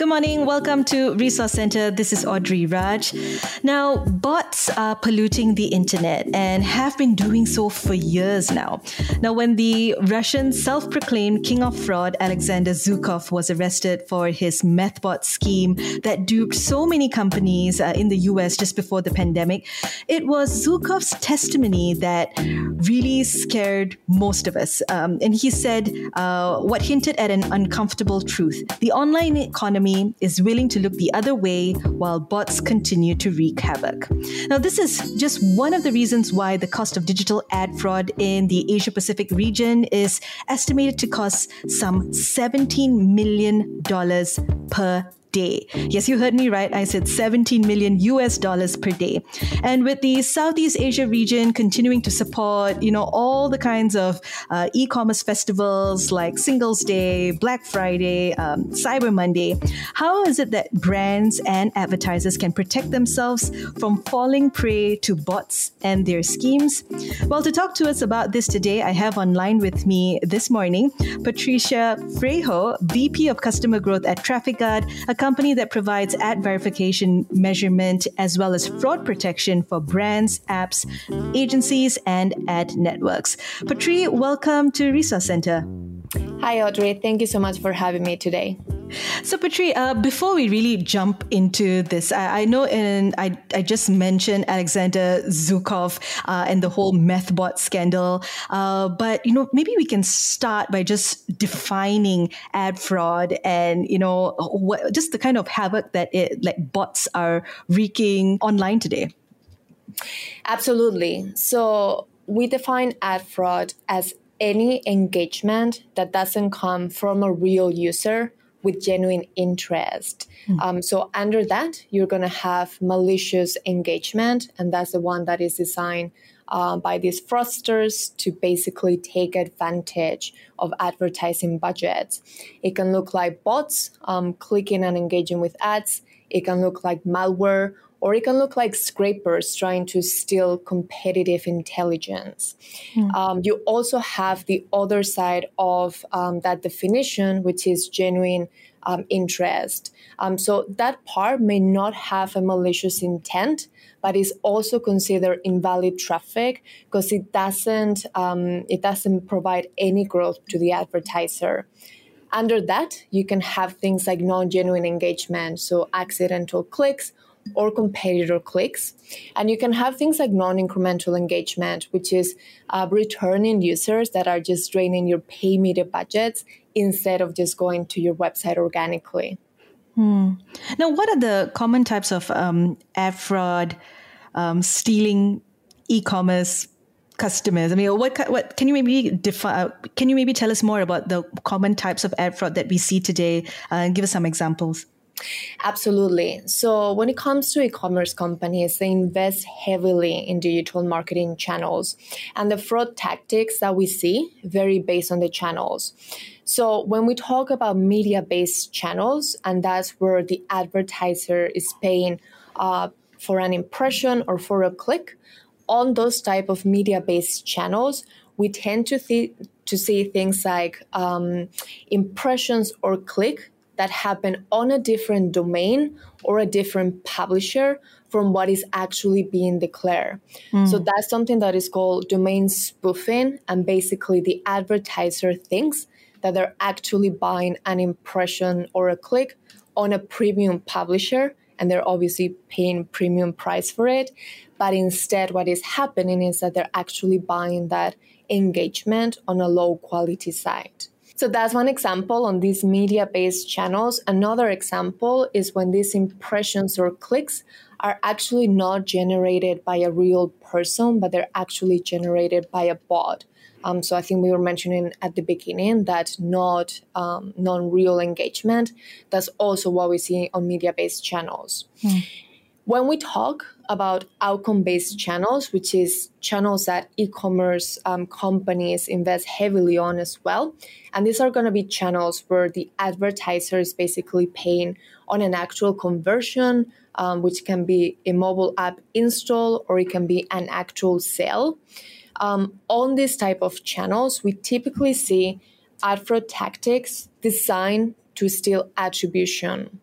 Good morning. Welcome to Resource Center. This is Audrey Raj. Now, bots are polluting the internet and have been doing so for years now. Now, when the Russian self proclaimed king of fraud, Alexander Zhukov, was arrested for his MethBot scheme that duped so many companies uh, in the US just before the pandemic, it was Zhukov's testimony that really scared most of us. Um, and he said uh, what hinted at an uncomfortable truth. The online economy economy is willing to look the other way while bots continue to wreak havoc. Now, this is just one of the reasons why the cost of digital ad fraud in the Asia Pacific region is estimated to cost some $17 million per day. Yes, you heard me right. I said 17 million US dollars per day. And with the Southeast Asia region continuing to support, you know, all the kinds of uh, e-commerce festivals like Singles Day, Black Friday, um, Cyber Monday, how is it that brands and advertisers can protect themselves from falling prey to bots and their schemes? Well, to talk to us about this today, I have online with me this morning Patricia Freijo, VP of Customer Growth at TrafficGuard, a company that provides ad verification measurement as well as fraud protection for brands, apps, agencies, and ad networks. Patri, welcome to Resource Center. Hi, Audrey. Thank you so much for having me today. So, Patri, uh, before we really jump into this, I, I know in I, I just mentioned Alexander Zhukov uh, and the whole MethBot scandal, uh, but you know maybe we can start by just defining ad fraud and you know what, just the kind of havoc that it like bots are wreaking online today. Absolutely. So we define ad fraud as any engagement that doesn't come from a real user with genuine interest. Mm. Um, so, under that, you're going to have malicious engagement, and that's the one that is designed uh, by these fraudsters to basically take advantage of advertising budgets. It can look like bots um, clicking and engaging with ads, it can look like malware or it can look like scrapers trying to steal competitive intelligence. Mm. Um, you also have the other side of um, that definition, which is genuine um, interest. Um, so that part may not have a malicious intent, but is also considered invalid traffic because it doesn't um, it doesn't provide any growth to the advertiser. Under that, you can have things like non-genuine engagement, so accidental clicks or competitor clicks. And you can have things like non incremental engagement, which is uh, returning users that are just draining your pay media budgets instead of just going to your website organically. Hmm. Now, what are the common types of um, ad fraud, um, stealing e commerce customers? I mean, what what can you maybe define? Can you maybe tell us more about the common types of ad fraud that we see today? Uh, and give us some examples. Absolutely. So, when it comes to e commerce companies, they invest heavily in digital marketing channels. And the fraud tactics that we see vary based on the channels. So, when we talk about media based channels, and that's where the advertiser is paying uh, for an impression or for a click, on those type of media based channels, we tend to, th- to see things like um, impressions or click that happen on a different domain or a different publisher from what is actually being declared. Mm. So that's something that is called domain spoofing. And basically, the advertiser thinks that they're actually buying an impression or a click on a premium publisher and they're obviously paying premium price for it but instead what is happening is that they're actually buying that engagement on a low quality site so that's one example on these media based channels. Another example is when these impressions or clicks are actually not generated by a real person, but they're actually generated by a bot. Um, so I think we were mentioning at the beginning that not um, non-real engagement. That's also what we see on media-based channels. Mm. When we talk about outcome based channels, which is channels that e commerce um, companies invest heavily on as well, and these are going to be channels where the advertiser is basically paying on an actual conversion, um, which can be a mobile app install or it can be an actual sale. Um, on this type of channels, we typically see ad fraud tactics designed to steal attribution.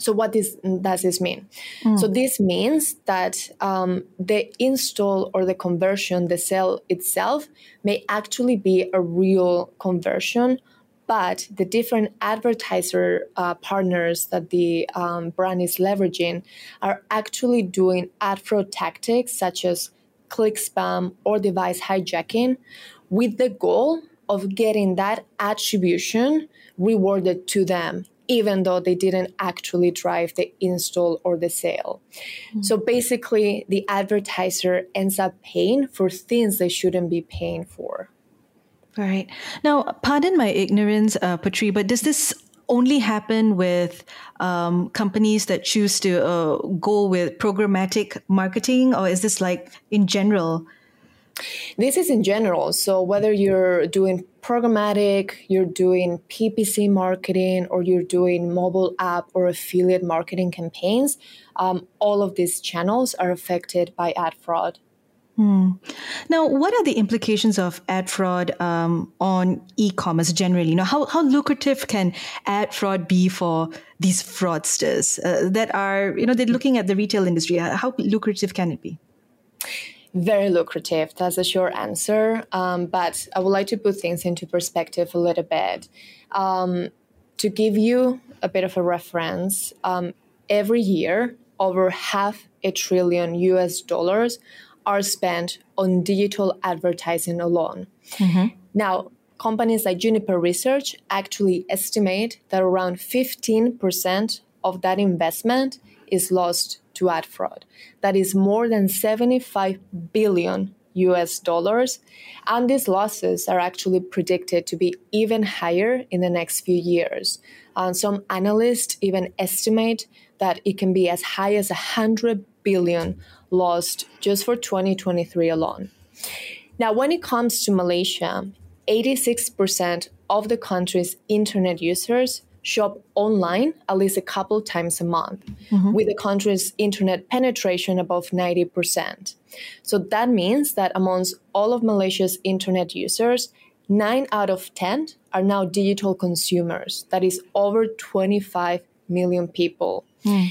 So, what does this mean? Mm. So, this means that um, the install or the conversion, the sale itself, may actually be a real conversion, but the different advertiser uh, partners that the um, brand is leveraging are actually doing ad fraud tactics such as click spam or device hijacking with the goal of getting that attribution rewarded to them even though they didn't actually drive the install or the sale. Mm-hmm. So basically, the advertiser ends up paying for things they shouldn't be paying for. Right. Now, pardon my ignorance, uh, Patri, but does this only happen with um, companies that choose to uh, go with programmatic marketing, or is this like in general? This is in general. So whether you're doing programmatic, you're doing PPC marketing, or you're doing mobile app or affiliate marketing campaigns, um, all of these channels are affected by ad fraud. Hmm. Now, what are the implications of ad fraud um, on e-commerce generally? You know, how, how lucrative can ad fraud be for these fraudsters uh, that are, you know, they're looking at the retail industry? How lucrative can it be? Very lucrative. That's a short answer. Um, but I would like to put things into perspective a little bit. Um, to give you a bit of a reference, um, every year, over half a trillion US dollars are spent on digital advertising alone. Mm-hmm. Now, companies like Juniper Research actually estimate that around 15% of that investment is lost to ad fraud. That is more than 75 billion US dollars. And these losses are actually predicted to be even higher in the next few years. And some analysts even estimate that it can be as high as 100 billion lost just for 2023 alone. Now, when it comes to Malaysia, 86% of the country's internet users shop online at least a couple times a month, mm-hmm. with the country's internet penetration above 90%. So that means that amongst all of Malaysia's internet users, 9 out of 10 are now digital consumers. That is over 25 million people. Mm.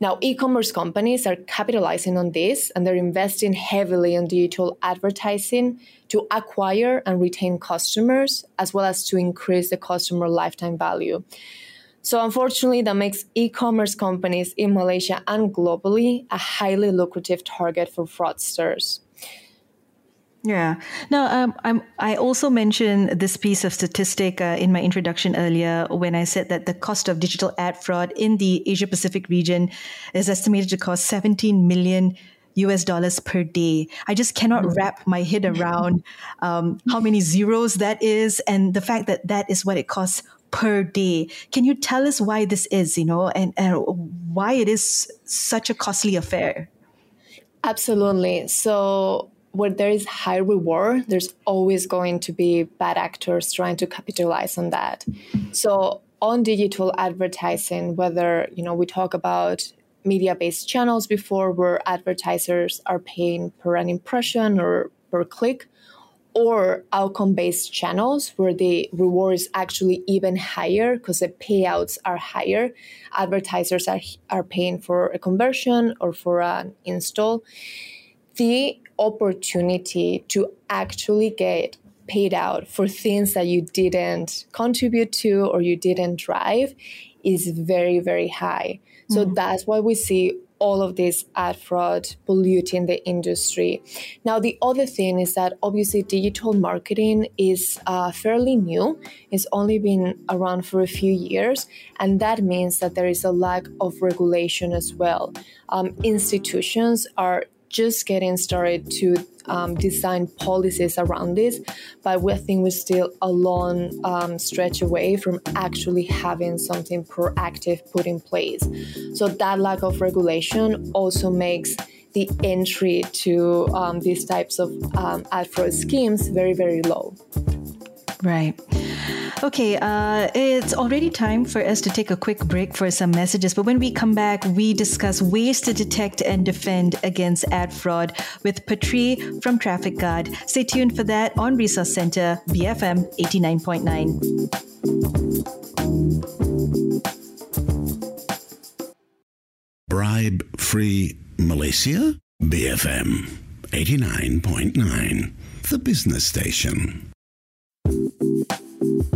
Now, e commerce companies are capitalizing on this and they're investing heavily in digital advertising to acquire and retain customers, as well as to increase the customer lifetime value. So, unfortunately, that makes e commerce companies in Malaysia and globally a highly lucrative target for fraudsters. Yeah. Now, um, I'm, I also mentioned this piece of statistic uh, in my introduction earlier when I said that the cost of digital ad fraud in the Asia Pacific region is estimated to cost 17 million US dollars per day. I just cannot mm-hmm. wrap my head around um, how many zeros that is and the fact that that is what it costs per day. Can you tell us why this is, you know, and, and why it is such a costly affair? Absolutely. So, where there is high reward, there's always going to be bad actors trying to capitalize on that. So on digital advertising, whether you know we talk about media-based channels before where advertisers are paying per an impression or per click, or outcome-based channels where the reward is actually even higher because the payouts are higher. Advertisers are, are paying for a conversion or for an install. The opportunity to actually get paid out for things that you didn't contribute to or you didn't drive is very, very high. So mm-hmm. that's why we see all of this ad fraud polluting the industry. Now, the other thing is that obviously digital marketing is uh, fairly new. It's only been around for a few years, and that means that there is a lack of regulation as well. Um, institutions are just getting started to um, design policies around this, but we think we're still a long um, stretch away from actually having something proactive put in place. So that lack of regulation also makes the entry to um, these types of um, ad fraud schemes very, very low. Right. Okay, uh, it's already time for us to take a quick break for some messages. But when we come back, we discuss ways to detect and defend against ad fraud with Patri from TrafficGuard. Stay tuned for that on Resource Center, BFM 89.9. Bribe free Malaysia? BFM 89.9, the business station thank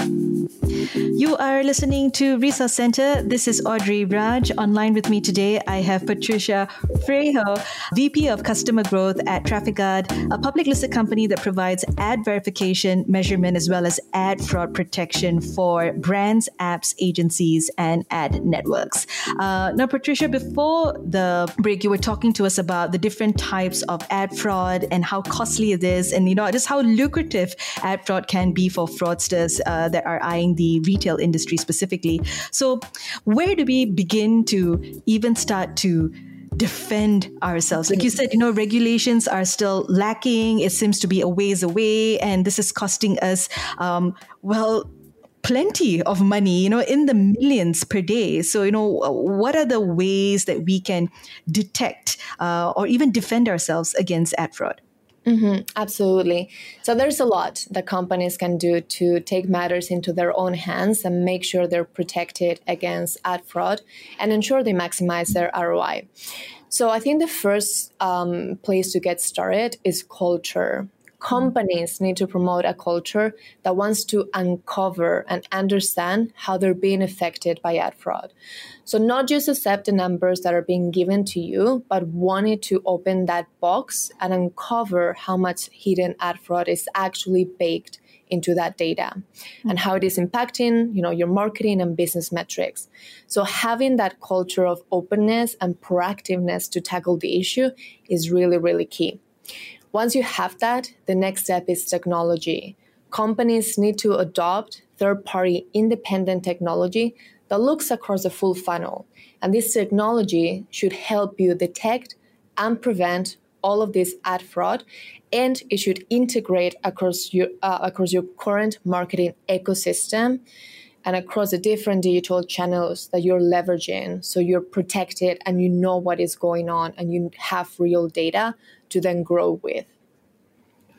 you you are listening to Resource Center. This is Audrey Raj. Online with me today, I have Patricia Freijo, VP of Customer Growth at TrafficGuard, a public listed company that provides ad verification, measurement, as well as ad fraud protection for brands, apps, agencies, and ad networks. Uh, now, Patricia, before the break, you were talking to us about the different types of ad fraud and how costly it is, and you know just how lucrative ad fraud can be for fraudsters uh, that are eyeing the retail industry specifically. So, where do we begin to even start to defend ourselves. Like you said, you know, regulations are still lacking. It seems to be a ways away, and this is costing us, um, well, plenty of money, you know, in the millions per day. So, you know, what are the ways that we can detect uh, or even defend ourselves against ad fraud? Mm-hmm, absolutely. So there's a lot that companies can do to take matters into their own hands and make sure they're protected against ad fraud and ensure they maximize their ROI. So I think the first um, place to get started is culture companies need to promote a culture that wants to uncover and understand how they're being affected by ad fraud. So, not just accept the numbers that are being given to you, but wanting to open that box and uncover how much hidden ad fraud is actually baked into that data and how it is impacting you know your marketing and business metrics so having that culture of openness and proactiveness to tackle the issue is really really key once you have that, the next step is technology. Companies need to adopt third party independent technology that looks across the full funnel. And this technology should help you detect and prevent all of this ad fraud and it should integrate across your uh, across your current marketing ecosystem and across the different digital channels that you're leveraging so you're protected and you know what is going on and you have real data to then grow with.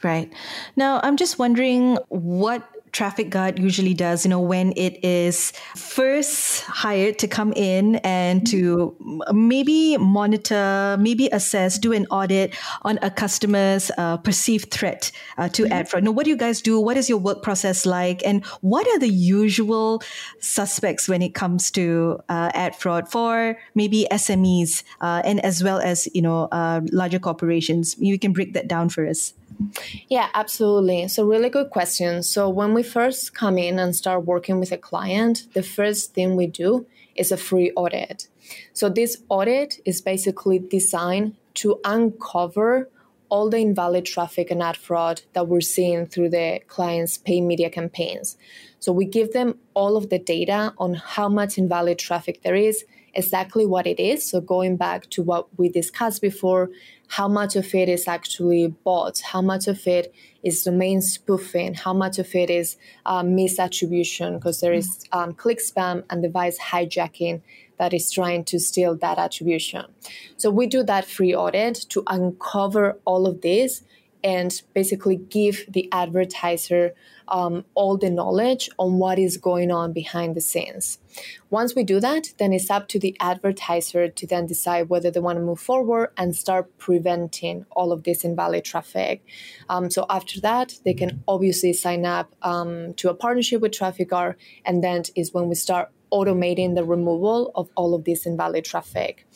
Right. Now, I'm just wondering what TrafficGuard usually does, you know, when it is first hired to come in and to maybe monitor, maybe assess, do an audit on a customer's uh, perceived threat uh, to mm-hmm. ad fraud. Now, what do you guys do? What is your work process like? And what are the usual suspects when it comes to uh, ad fraud for maybe SMEs uh, and as well as, you know, uh, larger corporations? You can break that down for us. Yeah, absolutely. So, really good question. So, when we first come in and start working with a client, the first thing we do is a free audit. So, this audit is basically designed to uncover all the invalid traffic and ad fraud that we're seeing through the client's paid media campaigns. So, we give them all of the data on how much invalid traffic there is, exactly what it is. So, going back to what we discussed before, how much of it is actually bought, how much of it is domain spoofing, how much of it is um, misattribution, because there is um, click spam and device hijacking that is trying to steal that attribution. So we do that free audit to uncover all of this and basically give the advertiser um, all the knowledge on what is going on behind the scenes. Once we do that, then it's up to the advertiser to then decide whether they want to move forward and start preventing all of this invalid traffic. Um, so after that, they can obviously sign up um, to a partnership with TrafficGuard, and then is when we start automating the removal of all of this invalid traffic.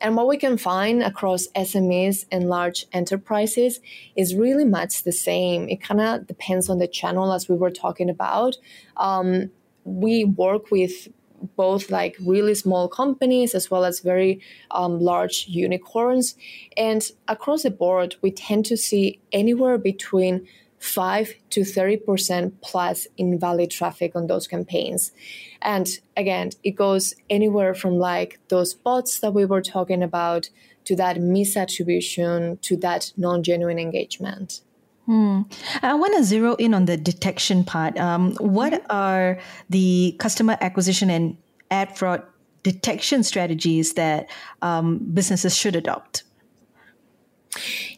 And what we can find across SMEs and large enterprises is really much the same. It kind of depends on the channel, as we were talking about. Um, we work with both like really small companies as well as very um, large unicorns. And across the board, we tend to see anywhere between 5 to 30% plus invalid traffic on those campaigns. And again, it goes anywhere from like those bots that we were talking about to that misattribution to that non genuine engagement. Hmm. I want to zero in on the detection part. Um, what mm-hmm. are the customer acquisition and ad fraud detection strategies that um, businesses should adopt?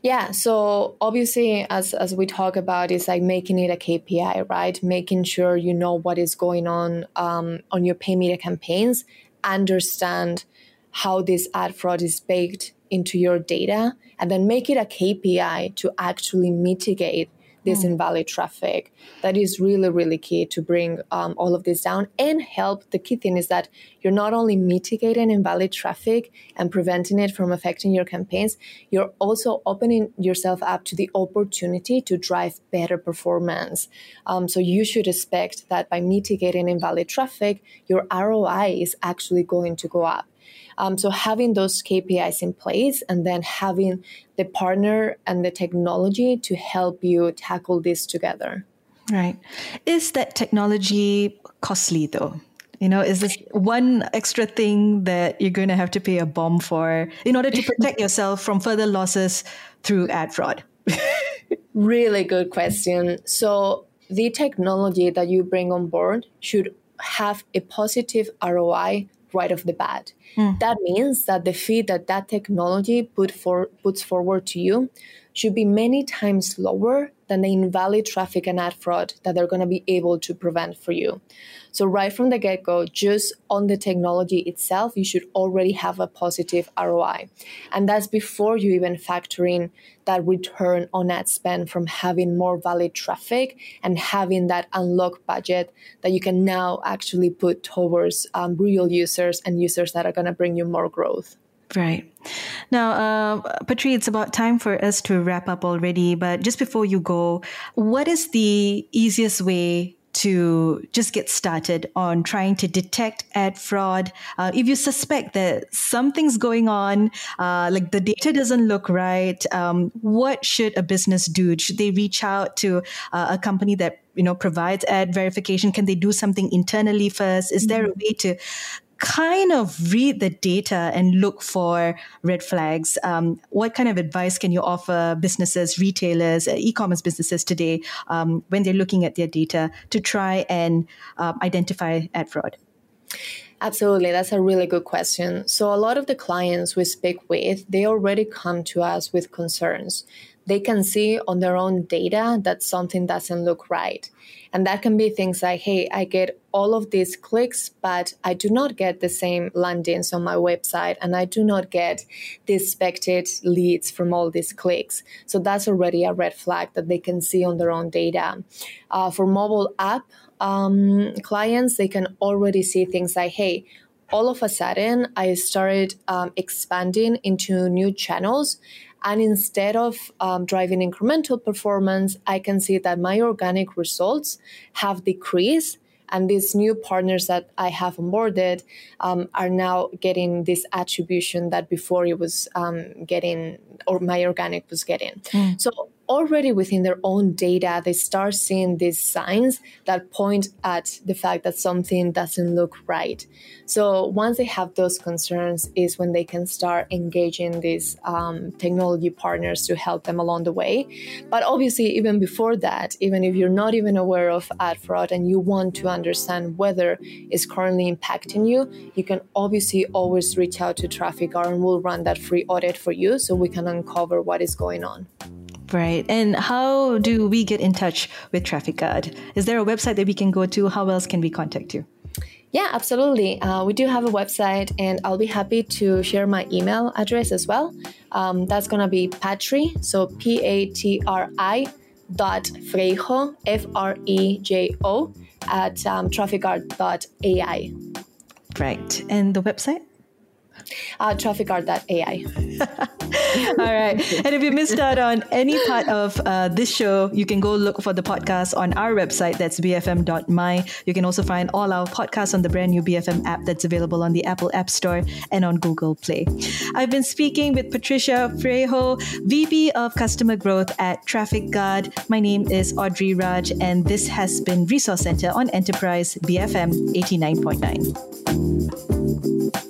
Yeah, so obviously, as as we talk about, it's like making it a KPI, right? Making sure you know what is going on um, on your pay media campaigns, understand how this ad fraud is baked into your data, and then make it a KPI to actually mitigate this mm. invalid traffic. That is really, really key to bring um, all of this down and help. The key thing is that you're not only mitigating invalid traffic and preventing it from affecting your campaigns, you're also opening yourself up to the opportunity to drive better performance. Um, so you should expect that by mitigating invalid traffic, your ROI is actually going to go up. Um, so having those KPIs in place and then having the partner and the technology to help you tackle this together. Right. Is that technology costly though? You know, is this one extra thing that you're going to have to pay a bomb for in order to protect yourself from further losses through ad fraud? really good question. So, the technology that you bring on board should have a positive ROI right off the bat. Mm. That means that the fee that that technology put for, puts forward to you should be many times lower than the invalid traffic and ad fraud that they're going to be able to prevent for you. So, right from the get go, just on the technology itself, you should already have a positive ROI. And that's before you even factor in that return on ad spend from having more valid traffic and having that unlocked budget that you can now actually put towards um, real users and users that are going to bring you more growth. Right. Now, uh, Patri, it's about time for us to wrap up already. But just before you go, what is the easiest way to just get started on trying to detect ad fraud. Uh, if you suspect that something's going on, uh, like the data doesn't look right, um, what should a business do? Should they reach out to uh, a company that you know provides ad verification? Can they do something internally first? Is there a mm-hmm. way to kind of read the data and look for red flags. Um, what kind of advice can you offer businesses, retailers, uh, e-commerce businesses today um, when they're looking at their data to try and um, identify ad fraud? Absolutely, that's a really good question. So a lot of the clients we speak with, they already come to us with concerns they can see on their own data that something doesn't look right. And that can be things like, hey, I get all of these clicks, but I do not get the same landings on my website, and I do not get the expected leads from all these clicks. So that's already a red flag that they can see on their own data. Uh, for mobile app um, clients, they can already see things like, hey, all of a sudden, I started um, expanding into new channels and instead of um, driving incremental performance, I can see that my organic results have decreased. And these new partners that I have onboarded um, are now getting this attribution that before it was um, getting, or my organic was getting. Mm. So already within their own data, they start seeing these signs that point at the fact that something doesn't look right. So once they have those concerns, is when they can start engaging these um, technology partners to help them along the way. But obviously, even before that, even if you're not even aware of ad fraud and you want to understand whether it's currently impacting you, you can obviously always reach out to Traffic and we'll run that free audit for you so we can uncover what is going on. Right. And how do we get in touch with TrafficGuard? Is there a website that we can go to? How else can we contact you? Yeah, absolutely. Uh, we do have a website, and I'll be happy to share my email address as well. Um, that's going to be Patri, so P A T R I dot Frejo, F R E J O, at um, trafficguard.ai. Right. And the website? Uh, trafficguard.ai. All right. And if you missed out on any part of uh, this show, you can go look for the podcast on our website. That's bfm.my. You can also find all our podcasts on the brand new BFM app that's available on the Apple App Store and on Google Play. I've been speaking with Patricia Freijo, VP of Customer Growth at TrafficGuard. My name is Audrey Raj, and this has been Resource Center on Enterprise BFM 89.9.